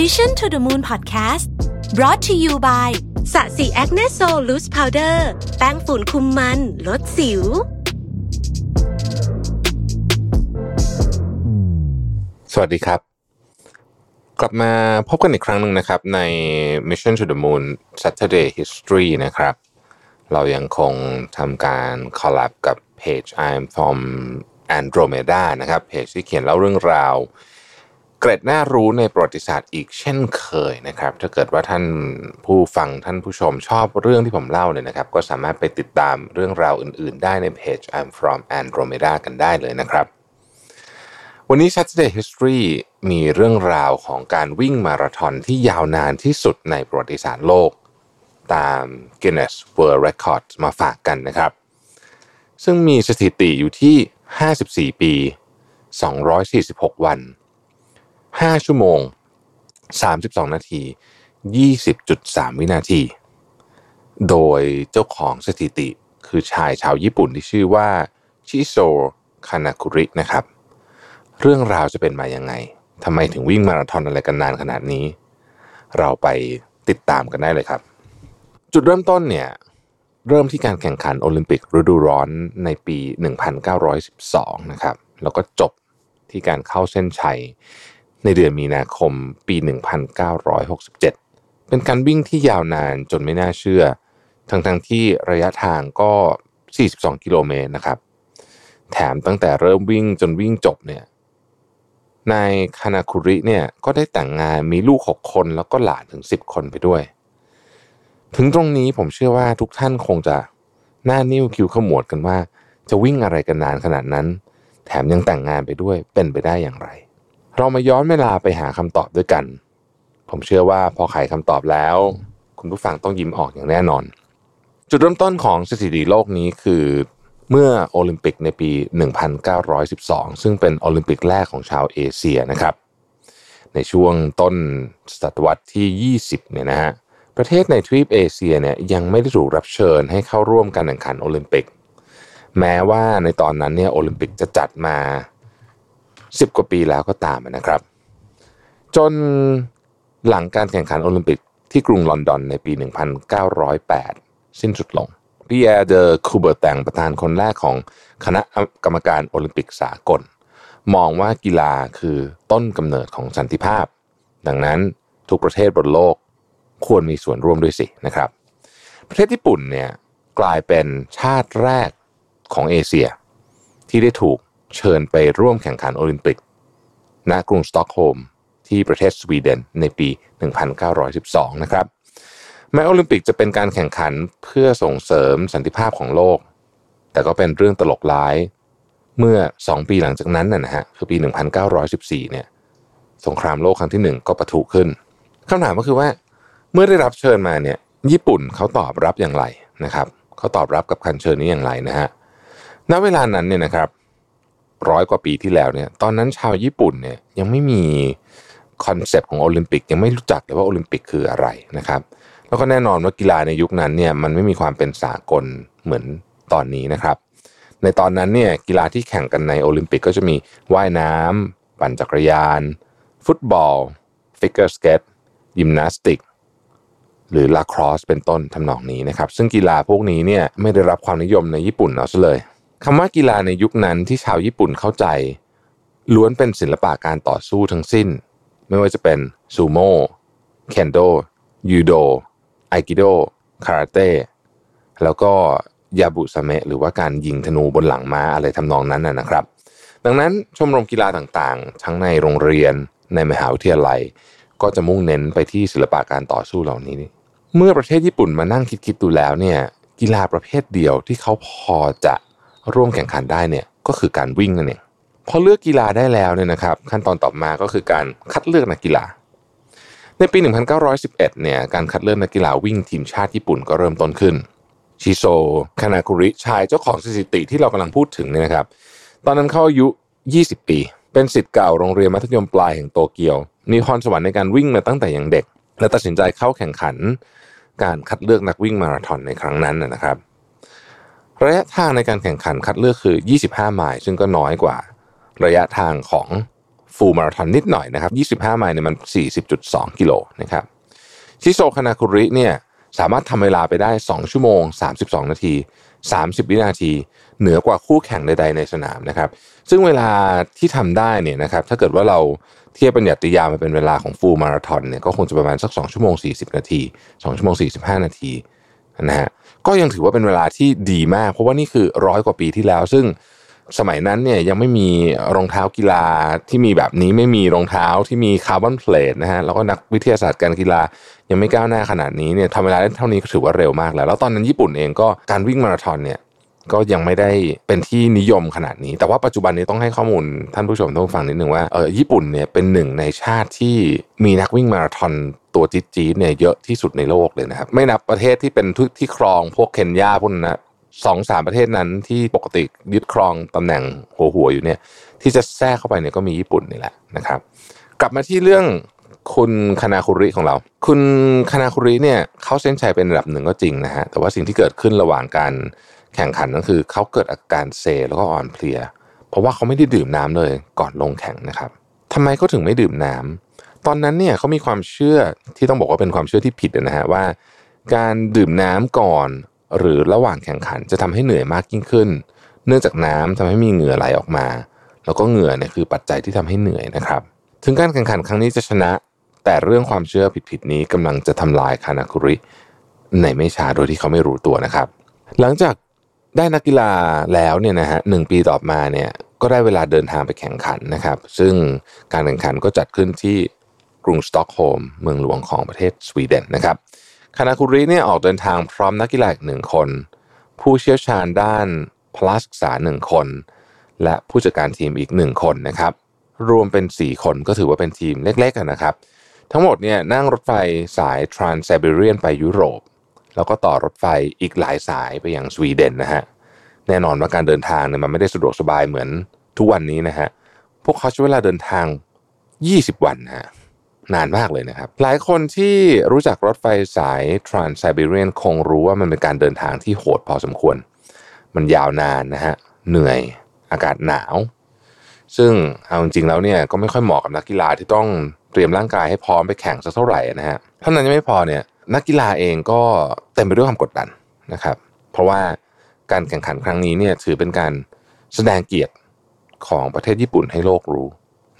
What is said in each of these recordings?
Mission to the Moon Podcast brought to you by SASI Acne Sol Loose Powder แป้งฝุ่นคุมมัน ลดสิว สวัสดีครับ กลับมาพบกันอีกครั้งหนึ่งนะครับ ใน Mission to the Moon Saturday History นะครับ เรายังคงทำการ collab กับเพจ I'm from Andromeda นะครับ เพจที่เขียนเล่าเรื่องราว เกร็ดน่ารู้ในประวัติศาสตร์อีกเช่นเคยนะครับ ถ้าเกิดว่าท่านผู้ฟังท่านผู้ชมชอบเรื่องที่ผมเล่าเนี่ยนะครับ ก็สามารถไปติดตามเรื่องราวอื่น ๆ ได้ในเพจ I'm from Andromeda กันได้เลยนะครับ วันนี้ Saturday History มีเรื่องราวของการวิ่งมาราธอนที่ยาวนานที่สุดในประวัติศาสตร์โลก ตาม Guinness World Records มาฝากกันนะครับ ซึ่งมีสถิติอยู่ที่ 54 ปี 246 วัน 5 ชั่วโมง 32 นาที 20.3 วินาที โดยเจ้าของสถิติคือชายชาวญี่ปุ่นที่ชื่อว่าชิโซคานาคุรินะครับ เรื่องราวจะเป็นมายังไงทำไมถึงวิ่งมาราธอนอะไรกันนานขนาดนี้ เราไปติดตามกันได้เลยครับ จุดเริ่มต้นเนี่ย เริ่มที่การแข่งขันโอลิมปิกฤดูร้อนในปี 1912 นะครับ แล้วก็จบที่การเข้าเส้นชัย ในเดือนมีนาคมปี 1967 เป็นการวิ่งที่ยาวนานจนไม่น่าเชื่อ ทั้งๆทที่ระยะทางก็ 42 กิโลเมตรนะครับ แถมตั้งแต่เริ่มวิ่งจนวิ่งจบเนี่ยนายคานาคุริเนี่ยก็ได้แต่งงานมีลูก 6 คนแล้วก็หลานถึง 10 คนไปด้วย ถึงตรงนี้ผมเชื่อว่าทุกท่านคงจะหน้านิ้วคิวขมวดกันว่า จะวิ่งอะไรกันนานขนาดนั้น แถมยังแต่งงานไปด้วยเป็นไปได้อย่างไร เรามาย้อนเวลาไปหาคำตอบด้วยกัน ผมเชื่อว่าพอไขคำตอบแล้ว คุณผู้ฟังต้องยิ้มออกอย่างแน่นอน จุดเริ่มต้นของสถิติโลกนี้คือเมื่อโอลิมปิกในปี 1912 ซึ่งเป็นโอลิมปิกแรกของชาวเอเชียนะครับ ในช่วงต้นศตวรรษที่ 20 เนี่ยนะฮะ ประเทศในทวีปเอเชียเนี่ยยังไม่ได้ถูกรับเชิญให้เข้าร่วมการแข่งขันโอลิมปิก แม้ว่าในตอนนั้นเนี่ยโอลิมปิกจะจัดมา 10 กว่าปีแล้วก็ตามนะครับ จนหลังการแข่งขันโอลิมปิกที่กรุงลอนดอนในปี 1908 สิ้นสุดลงปีแอร์เดอร์คูเบอร์แตงประธานคนแรกของคณะกรรมการโอลิมปิกสากล มองว่ากีฬาคือต้นกำเนิดของสันติภาพ ดังนั้นทุกประเทศบนโลกควรมีส่วนร่วมด้วยสินะครับ ประเทศญี่ปุ่นเนี่ยกลายเป็นชาติแรกของเอเชีย ที่ได้ถูก เชิญไปร่วมแข่งขันโอลิมปิก ณ กรุงสตอกโฮล์มที่ประเทศสวีเดนในปี 1912 นะครับแม้โอลิมปิกจะเป็นการแข่งขันเพื่อส่งเสริมสันติภาพของโลก แต่ก็เป็นเรื่องตลกร้ายเมื่อ 2 ปีหลังจากนั้นนะฮะคือปี 1914 เนี่ยสงครามโลกครั้งที่ 1 ก็ปะทุขึ้นคำถามก็คือว่า เมื่อได้รับเชิญมาเนี่ยญี่ปุ่นเขาตอบรับอย่างไรนะครับเขาตอบรับกับคำเชิญนี้อย่างไรนะฮะณเวลานั้นเนี่ยนะครับ ร้อยกว่าปีที่แล้วเนี่ย ตอนนั้นชาวญี่ปุ่นเนี่ยยังไม่มีคอนเซปต์ของโอลิมปิกยังไม่รู้จักเลยว่าโอลิมปิกคืออะไรนะครับ แล้วก็แน่นอนว่ากีฬาในยุคนั้นเนี่ยมันไม่มีความเป็นสากลเหมือนตอนนี้นะครับ ในตอนนั้นเนี่ยกีฬาที่แข่งกันในโอลิมปิกก็จะมีว่ายน้ำปั่นจักรยาน ฟุตบอลฟิกเกอร์สเกตยิมนาสติกหรือลาครอสเป็นต้นทำนองนี้นะครับ ซึ่งกีฬาพวกนี้เนี่ยไม่ได้รับความนิยมในญี่ปุ่นเอาซะเลย คำว่ากีฬาในยุคนั้นที่ชาวญี่ปุ่นเข้าใจ ล้วนเป็นศิลปะการต่อสู้ทั้งสิ้น ไม่ว่าจะเป็นซูโม่เคนโดยูโดไอกิโดคาราเต้แล้วก็ยาบุสเมะหรือว่าการยิงธนูบนหลังม้าอะไรทำนองนั้นนะครับ ดังนั้นชมรมกีฬาต่างๆ ทั้งในโรงเรียนในมหาวิทยาลัย ก็จะมุ่งเน้นไปที่ศิลปะการต่อสู้เหล่านี้ เมื่อประเทศญี่ปุ่นมานั่งคิดๆดูแล้วเนี่ยกีฬาประเภทเดียวที่เขาพอจะ ร่วมแข่งขันได้เนี่ยก็คือการวิ่งนั่นเองพอเลือกกีฬาได้แล้วเนี่ยนะครับ ขั้นตอนต่อมาก็คือการคัดเลือกนักกีฬา ในปี 1911 เนี่ยการคัดเลือกนักกีฬาวิ่งทีมชาติญี่ปุ่นก็เริ่มต้นขึ้นชิโซคานาคุริชายเจ้าของสถิติที่เรากำลังพูดถึงเนี่ยนะครับ ตอนนั้นเขาอายุ 20 ปี เป็นศิษย์เก่าโรงเรียนมัธยมปลายแห่งโตเกียว มีพรสวรรค์ในการวิ่งมาตั้งแต่ยังเด็ก และตัดสินใจเข้าแข่งขัน การคัดเลือกนักวิ่งมาราธอนในครั้งนั้นนะครับ ระยะทางในการแข่งขันคัดเลือกคือ 25 ไมล์ซึ่งก็น้อยกว่า ระยะทางของฟูลมาราธอนนิดหน่อยนะครับ 25 ไมล์เนี่ยมัน 40.2 กิโลนะครับชิโซคานาคุริเนี่ยสามารถทำเวลาไปได้ 2 ชั่วโมง 32 นาที 30 วินาที เหนือกว่าคู่แข่งใด ๆ ในสนามนะครับ ซึ่งเวลาที่ทำได้เนี่ยนะครับ ถ้าเกิดว่าเราเทียบป็นหยัติยามาเป็นเวลาของฟูลมาราธอนเนี่ย ก็คงจะประมาณสัก 2 ชั่วโมง 40 นาที 2 ชั่วโมง 45 นาทีนะฮะ ก็ยังถือว่าเป็นเวลาที่ดีมาก เพราะว่านี่คือร้อยกว่าปีที่แล้ว ซึ่งสมัยนั้นเนี่ยยังไม่มีรองเท้ากีฬาที่มีแบบนี้ไม่มีรองเท้าที่มีคาร์บอนเพลทนะฮะแล้วก็นักวิทยาศาสตร์การกีฬายังไม่ก้าวหน้าขนาดนี้เนี่ยทำเวลาได้เท่านี้ก็ถือว่าเร็วมากแล้ว แล้วตอนนั้นญี่ปุ่นเองก็การวิ่งมาราธอนเนี่ย ก็ยังไม่ได้เป็นที่นิยมขนาดนี้ แต่ว่าปัจจุบันนี้ต้องให้ข้อมูลท่านผู้ชมต้องฟังนิดหนึ่งว่าเออญี่ปุ่นเนี่ยเป็นหนึ่งในชาติที่มีนักวิ่งมาราธอนตัวจี๊ดๆเนี่ยเยอะที่สุดในโลกเลยนะครับ ไม่นับประเทศที่เป็นที่ครองพวกเคนยาพวกนั้นนะสองสามประเทศนั้นที่ปกติยึดครองตำแหน่งหัวหัวอยู่เนี่ย ที่จะแทรกเข้าไปเนี่ยก็มีญี่ปุ่นนี่แหละนะครับ กลับมาที่เรื่องคุณคณาคุริของเรา คุณคณาคุริเนี่ยเขาเส้นชัยเป็นระดับหนึ่งก็จริงนะฮะแต่ว่าสิ่งที่เกิดขึ้นระหว่างการ แข่งขันก็คือเขาเกิดอาการเซแล้วก็อ่อนเพลีย เพราะว่าเขาไม่ได้ดื่มน้ำเลยก่อนลงแข่งนะครับทำไมเขาถึงไม่ดื่มน้ำตอนนั้นเนี่ยเขามีความเชื่อที่ต้องบอกว่าเป็นความเชื่อที่ผิดนะฮะว่า การดื่มน้ำก่อน หรือระหว่างแข่งขันจะทำให้เหนื่อยมากยิ่งขึ้น เนื่องจากน้ำทำให้มีเหงื่อไหลออกมา แล้วก็เหงื่อเนี่ยคือปัจจัยที่ทำให้เหนื่อยนะครับ ถึงการแข่งขันครั้งนี้จะชนะ แต่เรื่องความเชื่อผิดๆนี้กำลังจะทำลายคานาคุริในไม่ช้าโดยที่เขาไม่รู้ตัวนะครับ หลังจาก ได้นักกีฬาแล้วเนี่ยนะฮะหนึ่งปีต่อมาเนี่ยก็ได้เวลาเดินทางไปแข่งขันนะครับ ซึ่งการแข่งขันก็จัดขึ้นที่กรุงสต็อกโฮล์มเมืองหลวงของประเทศสวีเดนนะครับคานาคุริเนี่ยออกเดินทางพร้อมนักกีฬาอีกหนึ่งคน ผู้เชี่ยวชาญด้านพลาศึกษาหนึ่งคน และผู้จัดการทีมอีกหนึ่งคนนะครับ รวมเป็น 4 คนก็ถือว่าเป็นทีมเล็กๆกันนะครับ ทั้งหมดเนี่ยนั่งรถไฟสาย Trans Siberian ไปยุโรป แล้วก็ต่อรถไฟอีกหลายสายไปยังสวีเดนนะฮะแน่นอนว่าการเดินทางเนี่ยมันไม่ได้สะดวกสบายเหมือนทุกวันนี้นะฮะพวกเขาใช้เวลาเดินทาง 20 วันนะฮะนานมากเลยนะครับ หลายคนที่รู้จักรถไฟสาย Trans Siberian คงรู้ว่ามันเป็นการเดินทางที่โหดพอสมควร มันยาวนานนะฮะเหนื่อยอากาศหนาว ซึ่งเอาจริงๆแล้วเนี่ยก็ไม่ค่อยเหมาะกับนักกีฬาที่ต้องเตรียมร่างกายให้พร้อมไปแข่งสักเท่าไหร่นะฮะเท่านั้นยังไม่พอเนี่ย นักกีฬาเองก็เต็มไปด้วยความกดดันนะครับ เพราะว่าการแข่งขันครั้งนี้เนี่ยถือเป็นการแสดงเกียรติของประเทศญี่ปุ่นให้โลกรู้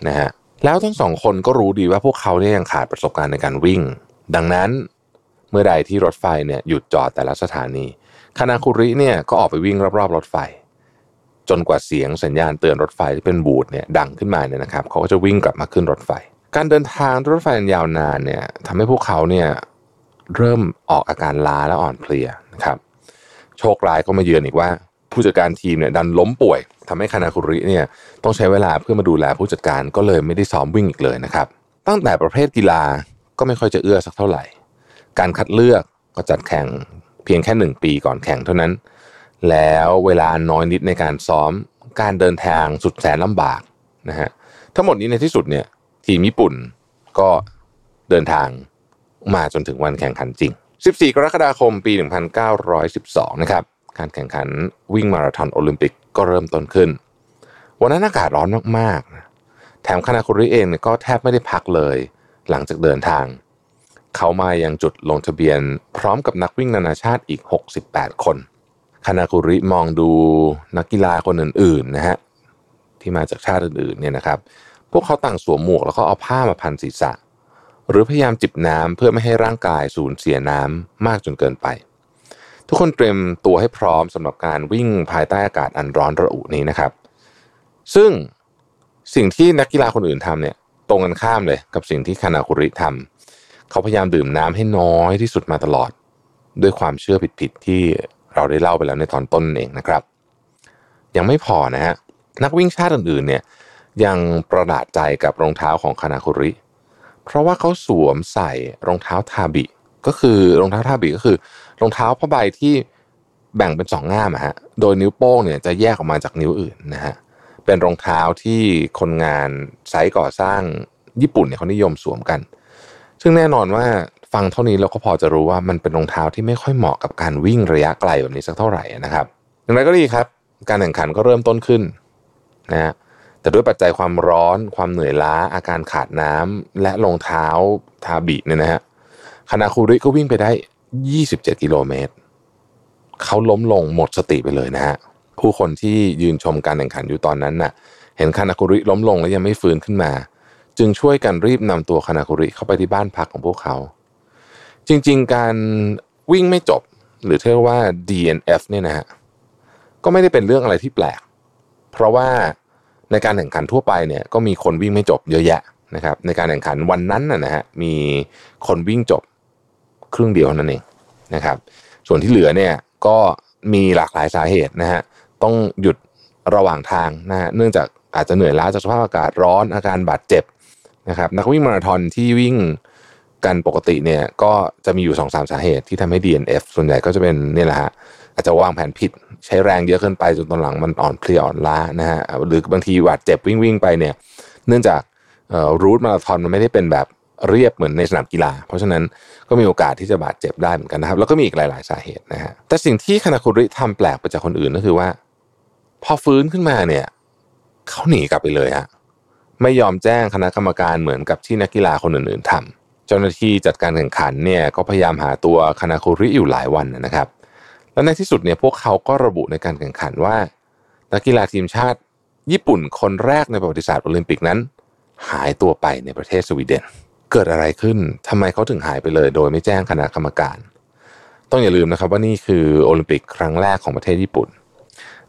นะฮะแล้วทั้งสองคนก็รู้ดีว่าพวกเขาเนี่ยยังขาดประสบการณ์ในการวิ่ง ดังนั้นเมื่อใดที่รถไฟเนี่ยหยุดจอดแต่ละสถานีคานาคุริเนี่ยก็ออกไปวิ่งรอบๆรถไฟ จนกว่าเสียงสัญญาณเตือนรถไฟที่เป็นบูดเนี่ยดังขึ้นมาเนี่ยนะครับเขาก็จะวิ่งกลับมาขึ้นรถไฟ การเดินทางรถไฟยาวนานเนี่ยทำให้พวกเขาเนี่ย เริ่มออกอาการล้าและอ่อนเพลียนะครับ โชคร้ายก็มาเยือนอีกว่า ผู้จัดการทีมเนี่ยดันล้มป่วยทำให้คานาคุริเนี่ยต้องใช้เวลาเพื่อมาดูแลผู้จัดการก็เลยไม่ได้ซ้อมวิ่งอีกเลยนะครับ ตั้งแต่ประเภทกีฬาก็ไม่ค่อยจะเอื้อสักเท่าไหร่ การคัดเลือกก็จัดแข่งเพียงแค่หนึ่งปีก่อนแข่งเท่านั้น แล้วเวลาน้อยนิดในการซ้อมการเดินทางสุดแสนลำบากนะฮะทั้งหมดนี้ในที่สุดเนี่ยทีมญี่ปุ่นก็เดินทาง มาจนถึงวันแข่งขันจริง 14 กรกฎาคมปี 1912 นะครับ การแข่งขันวิ่งมาราธอนโอลิมปิกก็เริ่มต้นขึ้น วันนั้นอากาศร้อนมากๆ แถมคณะคุริเองก็แทบไม่ได้พักเลย หลังจากเดินทาง เขามายังจุดลงทะเบียน พร้อมกับนักวิ่งนานาชาติอีก 68 คนคณะคุริมองดูนักกีฬาคนอื่นๆนะฮะที่มาจากชาติอื่นๆเนี่ยนะครับ พวกเขาต่างสวมหมวกแล้วก็เอาผ้ามาพันศีรษะ หรือพยายามจิบน้ำเพื่อไม่ให้ร่างกายสูญเสียน้ำมากจนเกินไป ทุกคนเตรียมตัวให้พร้อมสำหรับการวิ่งภายใต้อากาศอันร้อนระอุนี้นะครับ ซึ่งสิ่งที่นักกีฬาคนอื่นทำเนี่ยตรงกันข้ามเลยกับสิ่งที่คานาคุริทำเขาพยายามดื่มน้ำให้น้อยที่สุดมาตลอด ด้วยความเชื่อผิดๆที่เราได้เล่าไปแล้วในตอนต้นเองนะครับ ยังไม่พอนะฮะนักวิ่งชาติอื่นๆเนี่ยยังประหลาดใจกับรองเท้าของคานาคุริ เพราะว่าเขาสวมใส่รองเท้าทาบิ ก็คือรองเท้าทาบิก็คือ รองเท้าผ้าใบที่แบ่งเป็นสองง่ามฮะ โดยนิ้วโป้งเนี่ยจะแยกออกมาจากนิ้วอื่นนะฮะ เป็นรองเท้าที่คนงานไซต์ก่อสร้างญี่ปุ่นเนี่ยเขานิยมสวมกัน ซึ่งแน่นอนว่าฟังเท่านี้เราก็พอจะรู้ว่ามันเป็นรองเท้าที่ไม่ค่อยเหมาะกับการวิ่งระยะไกลแบบนี้สักเท่าไหร่นะครับ อย่างไรก็ดีครับ การแข่งขันก็เริ่มต้นขึ้นนะฮะ แต่ด้วยปัจจัยความร้อน ความเหนื่อยล้า อาการขาดน้ำและรองเท้าทาบิเนี่ยนะฮะคานาคุริก็วิ่งไปได้ 27 กิโลเมตร เขาล้มลงหมดสติไปเลยนะฮะ ผู้คนที่ยืนชมการแข่งขันอยู่ตอนนั้นน่ะ เห็นคานาคุริล้มลงแล้วยังไม่ฟื้นขึ้นมา จึงช่วยกันรีบนำตัวคานาคุริเข้าไปที่บ้านพักของพวกเขา จริงๆ การวิ่งไม่จบ หรือที่เรียกว่า DNF เนี่ยนะฮะ ก็ไม่ได้เป็นเรื่องอะไรที่แปลก เพราะว่า ในการแข่งขันทั่วไปเนี่ยก็มีคนวิ่งไม่จบเยอะแยะนะครับในการแข่งขันวันนั้นนะฮะมีคนวิ่งจบครึ่งเดียวนั่นเองนะครับ ส่วนที่เหลือเนี่ยก็มีหลากหลายสาเหตุนะฮะต้องหยุดระหว่างทางนะฮะเนื่องจากอาจจะเหนื่อยล้าจากสภาพอากาศร้อนอาการบาดเจ็บนะครับนักวิ่งมาราธอนที่วิ่งกันปกติเนี่ยก็จะมีอยู่2อสาสาเหตุที่ทำให้ DNF ส่วนใหญ่ก็จะเป็นนี่แหละฮะ อาจจะวางแผนผิดใช้แรงเยอะเกินไปจนตอนหลังมันอ่อนเพลียอ่อนล้านะฮะหรือบางทีบาดเจ็บวิ่งวิ่งไปเนี่ยเนื่องจากรูทมาราธอนมันไม่ได้เป็นแบบเรียบเหมือนในสนามกีฬา เพราะฉะนั้นก็มีโอกาสที่จะบาดเจ็บได้เหมือนกันนะครับ แล้วก็มีอีกหลาย ๆ สาเหตุนะฮะแต่สิ่งที่คณะคุริทำแปลกไปจากคนอื่นก็คือว่า พอฟื้นขึ้นมาเนี่ยเขาหนีกลับไปเลยฮะไม่ยอมแจ้งคณะกรรมการเหมือนกับที่นักกีฬาคนอื่น ๆทำเจ้าหน้าที่จัดการแข่งขันเนี่ยก็พยายามหาตัวคณะคุริอยู่หลายวันนะครับ แล้วในที่สุดเนี่ยพวกเขาก็ระบุในการแข่งขันว่า นักกีฬาทีมชาติญี่ปุ่นคนแรกในประวัติศาสตร์โอลิมปิกนั้น หายตัวไปในประเทศสวีเดน เกิดอะไรขึ้นทำไมเขาถึงหายไปเลย โดยไม่แจ้งคณะกรรมการ ต้องอย่าลืมนะครับว่านี่คือโอลิมปิกครั้งแรกของประเทศญี่ปุ่น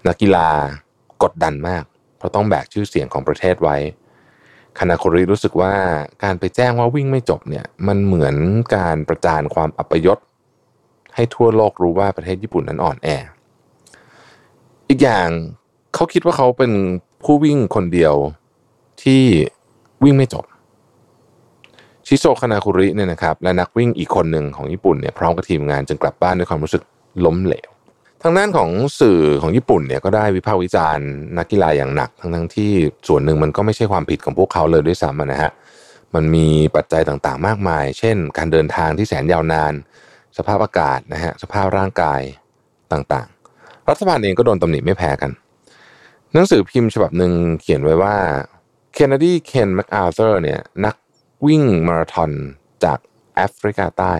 นักกีฬากดดันมาก เพราะต้องแบกชื่อเสียงของประเทศไว้คณะโคริรู้สึกว่าการไปแจ้งว่าวิ่งไม่จบเนี่ยมันเหมือนการประจานความอัปยศ ให้ทั่วโลกรู้ว่าประเทศญี่ปุ่นนั้นอ่อนแอ อีกอย่างเขาคิดว่าเขาเป็นผู้วิ่งคนเดียวที่วิ่งไม่จบ ชิโซคานาคุริเนี่ยนะครับและนักวิ่งอีกคนหนึ่งของญี่ปุ่นเนี่ยพร้อมกับทีมงานจึงกลับบ้านด้วยความรู้สึกล้มเหลวทางด้านของสื่อของญี่ปุ่นเนี่ยก็ได้วิพากษ์วิจารณ์นักกีฬาอย่างหนัก ทั้งทั้งที่ส่วนหนึ่งมันก็ไม่ใช่ความผิดของพวกเขาเลยด้วยซ้ำนะฮะมันมีปัจจัยต่างๆ มากมาย เช่น การเดินทางที่แสนยาวนาน สภาพอากาศนะฮะสภาพร่างกายต่างๆ รัฐบาลเองก็โดนตำหนิไม่แพ้กัน หนังสือพิมพ์ฉบับหนึ่งเขียนไว้ว่าเคนเนดีเคนแมคอาเธอร์เนี่ยนักวิ่งมาราธอนจากแอฟริกาใต้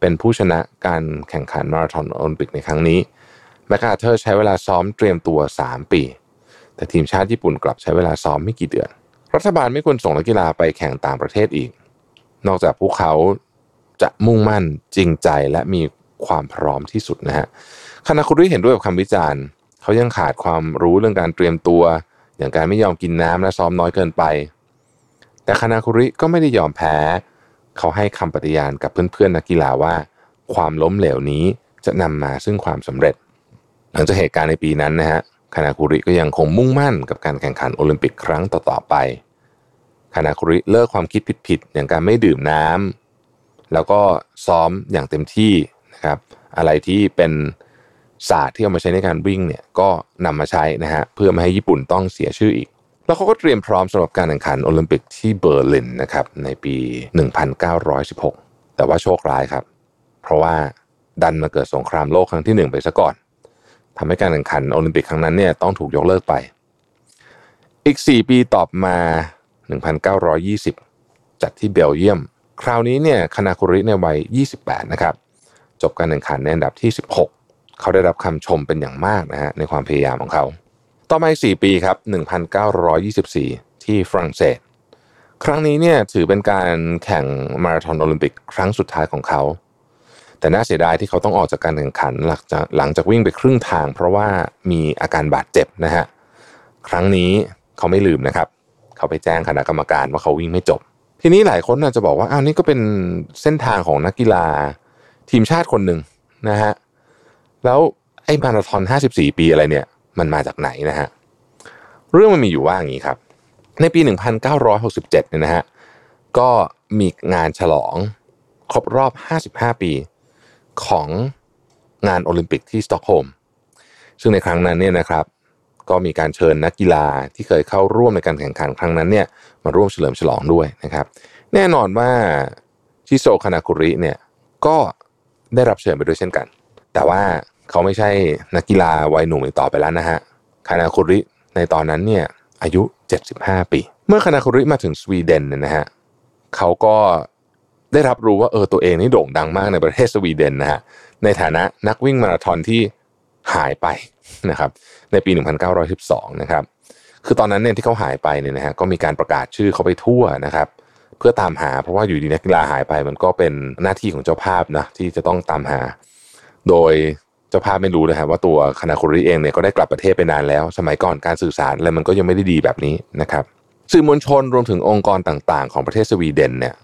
เป็นผู้ชนะการแข่งขันมาราธอนโอลิมปิกในครั้งนี้แมคอาเธอร์ใช้เวลาซ้อมเตรียมตัว 3 ปี แต่ทีมชาติญี่ปุ่นกลับใช้เวลาซ้อมไม่กี่เดือน รัฐบาลไม่ควรส่งนักกีฬาไปแข่งต่างประเทศอีก นอกจากพวกเขา จะมุ่งมั่นจริงใจและมีความพร้อมที่สุดนะฮะคณะคุณริเห็นด้วยกับคำวิจารณ์ เขายังขาดความรู้เรื่องการเตรียมตัว อย่างการไม่ยอมกินน้ำและซ้อมน้อยเกินไป แต่คณะคุริก็ไม่ได้ยอมแพ้ เขาให้คำปฏิญาณกับเพื่อนๆนักกีฬาว่า ความล้มเหลวนี้จะนำมาซึ่งความสำเร็จ หลังจากเหตุการณ์ในปีนั้นนะฮะคณะคุริก็ยังคงมุ่งมั่นกับการแข่งขันโอลิมปิกครั้งต่อๆไปคานาคุริเลิกความคิดผิดๆอย่างการไม่ดื่มน้ำ แล้วก็ซ้อมอย่างเต็มที่นะครับอะไรที่เป็นศาสตร์ที่เอามาใช้ในการวิ่งเนี่ยก็นำมาใช้นะฮะเพื่อไม่ให้ญี่ปุ่นต้องเสียชื่ออีก แล้วเขาก็เตรียมพร้อมสำหรับการแข่งขันโอลิมปิกที่เบอร์ลินนะครับในปี 1916 แต่ว่าโชคร้ายครับ เพราะว่าดันมาเกิดสงครามโลกครั้งที่หนึ่งไปซะก่อนทำให้การแข่งขันโอลิมปิกครั้งนั้นเนี่ยต้องถูกยกเลิกไป อีก 4 ปีต่อมา 1920 จัดที่เบลเยียม คราวนี้เนี่ยคณาคุริในวัย 28 นะครับ จบการแข่งขันในอันดับที่ 16 เขาได้รับคำชมเป็นอย่างมากนะฮะในความพยายามของเขา ต่อมาอีก4ปีครับ 1924 ที่ฝรั่งเศส ครั้งนี้เนี่ยถือเป็นการแข่งมาราธอนโอลิมปิกครั้งสุดท้ายของเขา แต่น่าเสียดายที่เขาต้องออกจากการแข่งขันหลังจากหลังจากวิ่งไปครึ่งทาง เพราะว่ามีอาการบาดเจ็บนะฮะ ครั้งนี้เขาไม่ลืมนะครับ เขาไปแจ้งคณะกรรมการว่าเขาวิ่งไม่จบ ทีนี้หลายคนอาจจะบอกว่าอ้าวนี่ก็เป็นเส้นทางของนักกีฬาทีมชาติคนหนึ่งนะฮะแล้วไอ้มาราธอน 54 ปีอะไรเนี่ย มันมาจากไหนนะฮะเรื่องมันมีอยู่ว่าอย่างนี้ครับ ในปี 1967เนี่ยนะฮะก็มีงานฉลองครบรอบ 55 ปี ของงานโอลิมปิกที่สตอกโฮล์มซึ่งในครั้งนั้นเนี่ยนะครับ ก็มีการเชิญนักกีฬาที่เคยเข้าร่วมในการแข่งขันครั้งนั้นเนี่ยมาร่วมเฉลิมฉลองด้วยนะครับ แน่นอนว่าชิโซคานาคุริเนี่ยก็ได้รับเชิญไปด้วยเช่นกัน แต่ว่าเขาไม่ใช่นักกีฬาวัยหนุ่มอีกต่อไปแล้วนะฮะคานาคุริในตอนนั้นเนี่ยอายุ 75 ปี เมื่อคาณาคุริมาถึงสวีเดนเนี่ยนะฮะเขาก็ได้รับรู้ว่าเออตัวเองนี่โด่งดังมากในประเทศสวีเดนนะฮะในฐานะนักวิ่งมาราธอนที่หายไป นะครับในปี 1912นะครับคือตอนนั้นเนี่ยที่เขาหายไปเนี่ยนะฮะก็มีการประกาศชื่อเขาไปทั่วนะครับเพื่อตามหาเพราะว่าอยู่ดีนักกีฬาหายไป มันก็เป็นหน้าที่ของเจ้าภาพนะที่จะต้องตามหา โดยเจ้าภาพไม่รู้เลยครับว่าตัวคณะคุริเองเนี่ยก็ได้กลับประเทศไปนานแล้ว สมัยก่อนการสื่อสารอะไรมันก็ยังไม่ได้ดีแบบนี้นะครับสื่อมวลชนรวมถึงองค์กรต่างๆ ของประเทศสวีเดนเนี่ย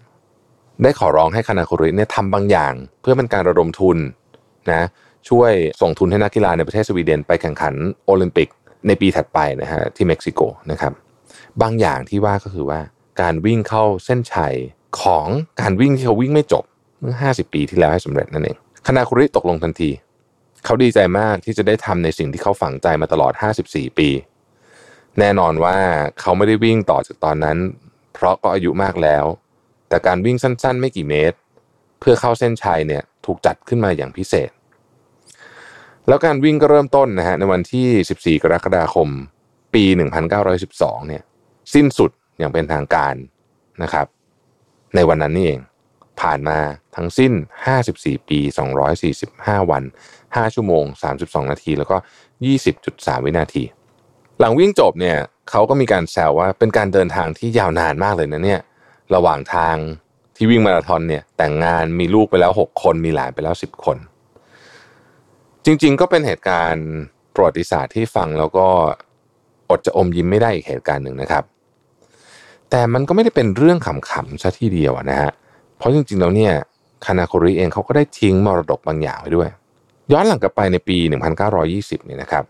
ได้ขอร้องให้คณะคุริเนี่ยทำบางอย่าง เพื่อเป็นการระดมทุนนะ ช่วยส่งทุนให้นักกีฬาในประเทศสวีเดนไปแข่งขันโอลิมปิกในปีถัดไปนะฮะที่เม็กซิโกนะครับบางอย่างที่ว่าก็คือว่าการวิ่งเข้าเส้นชัยของการวิ่งที่เขาวิ่งไม่จบเมื่อ 50 ปีที่แล้วให้สำเร็จนั่นเองคณะคุริตกลงทันที เขาดีใจมากที่จะได้ทำในสิ่งที่เขาฝังใจมาตลอด 54 ปี แน่นอนว่าเขาไม่ได้วิ่งต่อจากตอนนั้น เพราะก็อายุมากแล้ว แต่การวิ่งสั้นๆ ไม่กี่เมตร เพื่อเข้าเส้นชัยเนี่ยถูกจัดขึ้นมาอย่างพิเศษ แล้วการวิ่งก็เริ่มต้นนะฮะในวันที่ 14 กรกฎาคม ปี 1912 เนี่ย สิ้นสุดอย่างเป็นทางการนะครับ ในวันนั้นนี่เอง ผ่านมาทั้งสิ้น 54 ปี 245 วัน 5 ชั่วโมง 32 นาที แล้วก็ 20.3 วินาที หลังวิ่งจบเนี่ยเขาก็มีการแซวว่าเป็นการเดินทางที่ยาวนานมากเลยนะเนี่ย ระหว่างทางที่วิ่งมาราธอนเนี่ย แต่งงานมีลูกไปแล้ว 6 คนมีหลานไปแล้ว 10 คน จริง ๆ ก็เป็นเหตุการณ์ประวัติศาสตร์ที่ฟังแล้วก็อดจะอมยิ้มไม่ได้อีกเหตุการณ์หนึ่งนะครับ แต่มันก็ไม่ได้เป็นเรื่องขำๆซะทีเดียวนะฮะเพราะจริงๆแล้วเนี่ยคานาคุริเองเขาก็ได้ทิ้งมรดกบางอย่างไว้ด้วย ย้อนหลังกลับไปในปี 1920เนี่ยนะครับ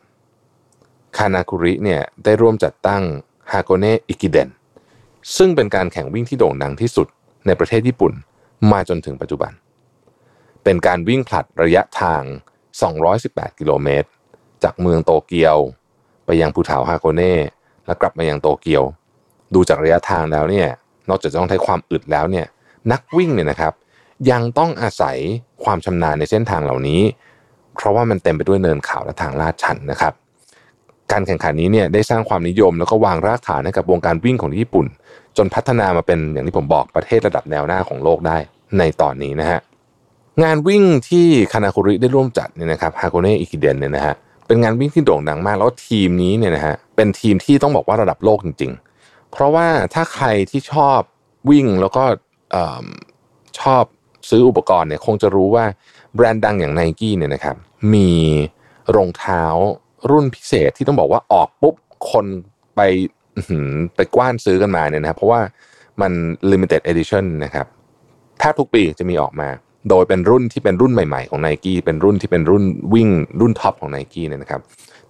คานาคุริเนี่ยได้ร่วมจัดตั้งฮาโกเน่เอกิเด็นซึ่งเป็นการแข่งวิ่งที่โด่งดังที่สุดในประเทศญี่ปุ่นมาจนถึงปัจจุบัน เป็นการวิ่งผลัดระยะทาง 218 กิโลเมตร จากเมืองโตเกียว ไปยังภูเขาฮาโกเน่แล้วกลับมายังโตเกียว ดูจากระยะทางแล้วเนี่ยนอกจากจะต้องใช้ความอึดแล้วเนี่ยนักวิ่งเนี่ยนะครับยังต้องอาศัยความชำนาญในเส้นทางเหล่านี้ เพราะว่ามันเต็มไปด้วยเนินเขาและทางลาดชันนะครับ การแข่งขันนี้เนี่ยได้สร้างความนิยมแล้วก็วางรากฐานให้กับวงการวิ่งของญี่ปุ่น จนพัฒนามาเป็นอย่างที่ผมบอกประเทศระดับแนวหน้าของโลกได้ในตอนนี้นะฮะ งานวิ่งที่คานาคุริได้ร่วมจัดเนี่ยนะครับฮาโกเน่อิกิเดนเนี่ยนะฮะเป็นงานวิ่งที่โด่งดังมาก แล้วทีมนี้เนี่ยนะฮะเป็นทีมที่ต้องบอกว่าระดับโลกจริง ๆ เพราะว่าถ้าใครที่ชอบวิ่งแล้วก็ชอบซื้ออุปกรณ์เนี่ยคงจะรู้ว่าแบรนด์ดังอย่างไนกี้เนี่ยนะครับมีรองเท้ารุ่นพิเศษที่ต้องบอกว่าออกปุ๊บคนไปไปกว้านซื้อกันมาเนี่ยนะครับเพราะว่ามัน limited edition นะครับแทบทุกปีจะมีออกมา โดยเป็นรุ่นที่เป็นรุ่นใหม่ๆของ n นกี้เป็นรุ่นที่เป็นรุ่นวิ่งรุ่นท็อปของ n นกี้เนี่ยนะครับ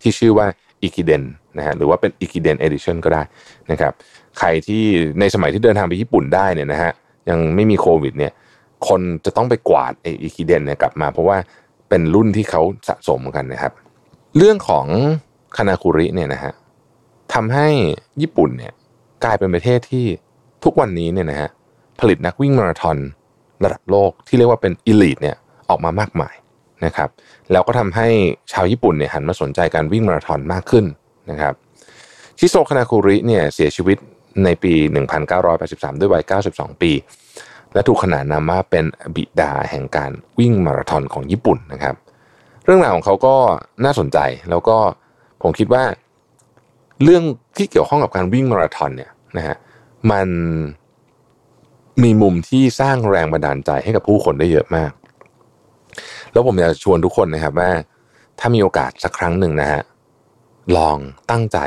ที่ชื่อว่า Ekiden นะฮะหรือว่าเป็น Ekiden Edition ก็ได้นะครับใครที่ในสมัยที่เดินทางไปญี่ปุ่นได้เนี่ยนะฮะยังไม่มีโควิดเนี่ยคนจะต้องไปกวาดไอ้ Ekiden เนี่ยกลับมา เพราะว่าเป็นรุ่นที่เขาสะสมกันนะครับ เรื่องของคานาคุริเนี่ยนะฮะทำให้ญี่ปุ่นเนี่ยกลายเป็นประเทศที่ทุกวันนี้เนี่ยนะฮะผลิตนักวิ่งมาราธอน ระดับโลกที่เรียกว่าเป็นอิลิทเนี่ยออกมามากมายนะครับ แล้วก็ทำให้ชาวญี่ปุ่นเนี่ยหันมาสนใจการวิ่งมาราธอนมากขึ้นนะครับชิโซคานาคุริเนี่ยเสียชีวิตในปี 1983 ด้วยวัย 92 ปี และถูกขนานนามว่าเป็นบิดาแห่งการวิ่งมาราธอนของญี่ปุ่นนะครับ เรื่องราวของเขาก็น่าสนใจแล้วก็ผมคิดว่า เรื่องที่เกี่ยวข้องกับการวิ่งมาราธอนเนี่ยนะฮะมัน มีมุมที่สร้างแรงบันดาลใจให้กับผู้คนได้เยอะมาก แล้วผมอยากชวนทุกคนนะครับว่า ถ้ามีโอกาสสักครั้งหนึ่งนะฮะลองตั้งใจ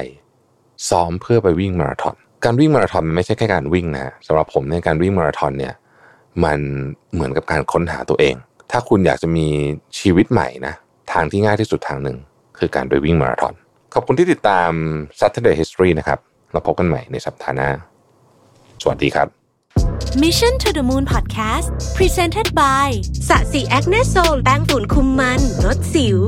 ซ้อมเพื่อไปวิ่งมาราธอนการวิ่งมาราธอนมันไม่ใช่แค่การวิ่งนะสำหรับผมในการวิ่งมาราธอนเนี่ย มันเหมือนกับการค้นหาตัวเอง ถ้าคุณอยากจะมีชีวิตใหม่นะทางที่ง่ายที่สุดทางหนึ่ง คือการไปวิ่งมาราธอนขอบคุณที่ติดตาม Saturday History นะครับเราพบกันใหม่ในสัปดาห์หน้า สวัสดีครับ Mission to the Moon Podcast Presented by SASI Acne Sol แป้งฝุ่นคุมมันลดสิว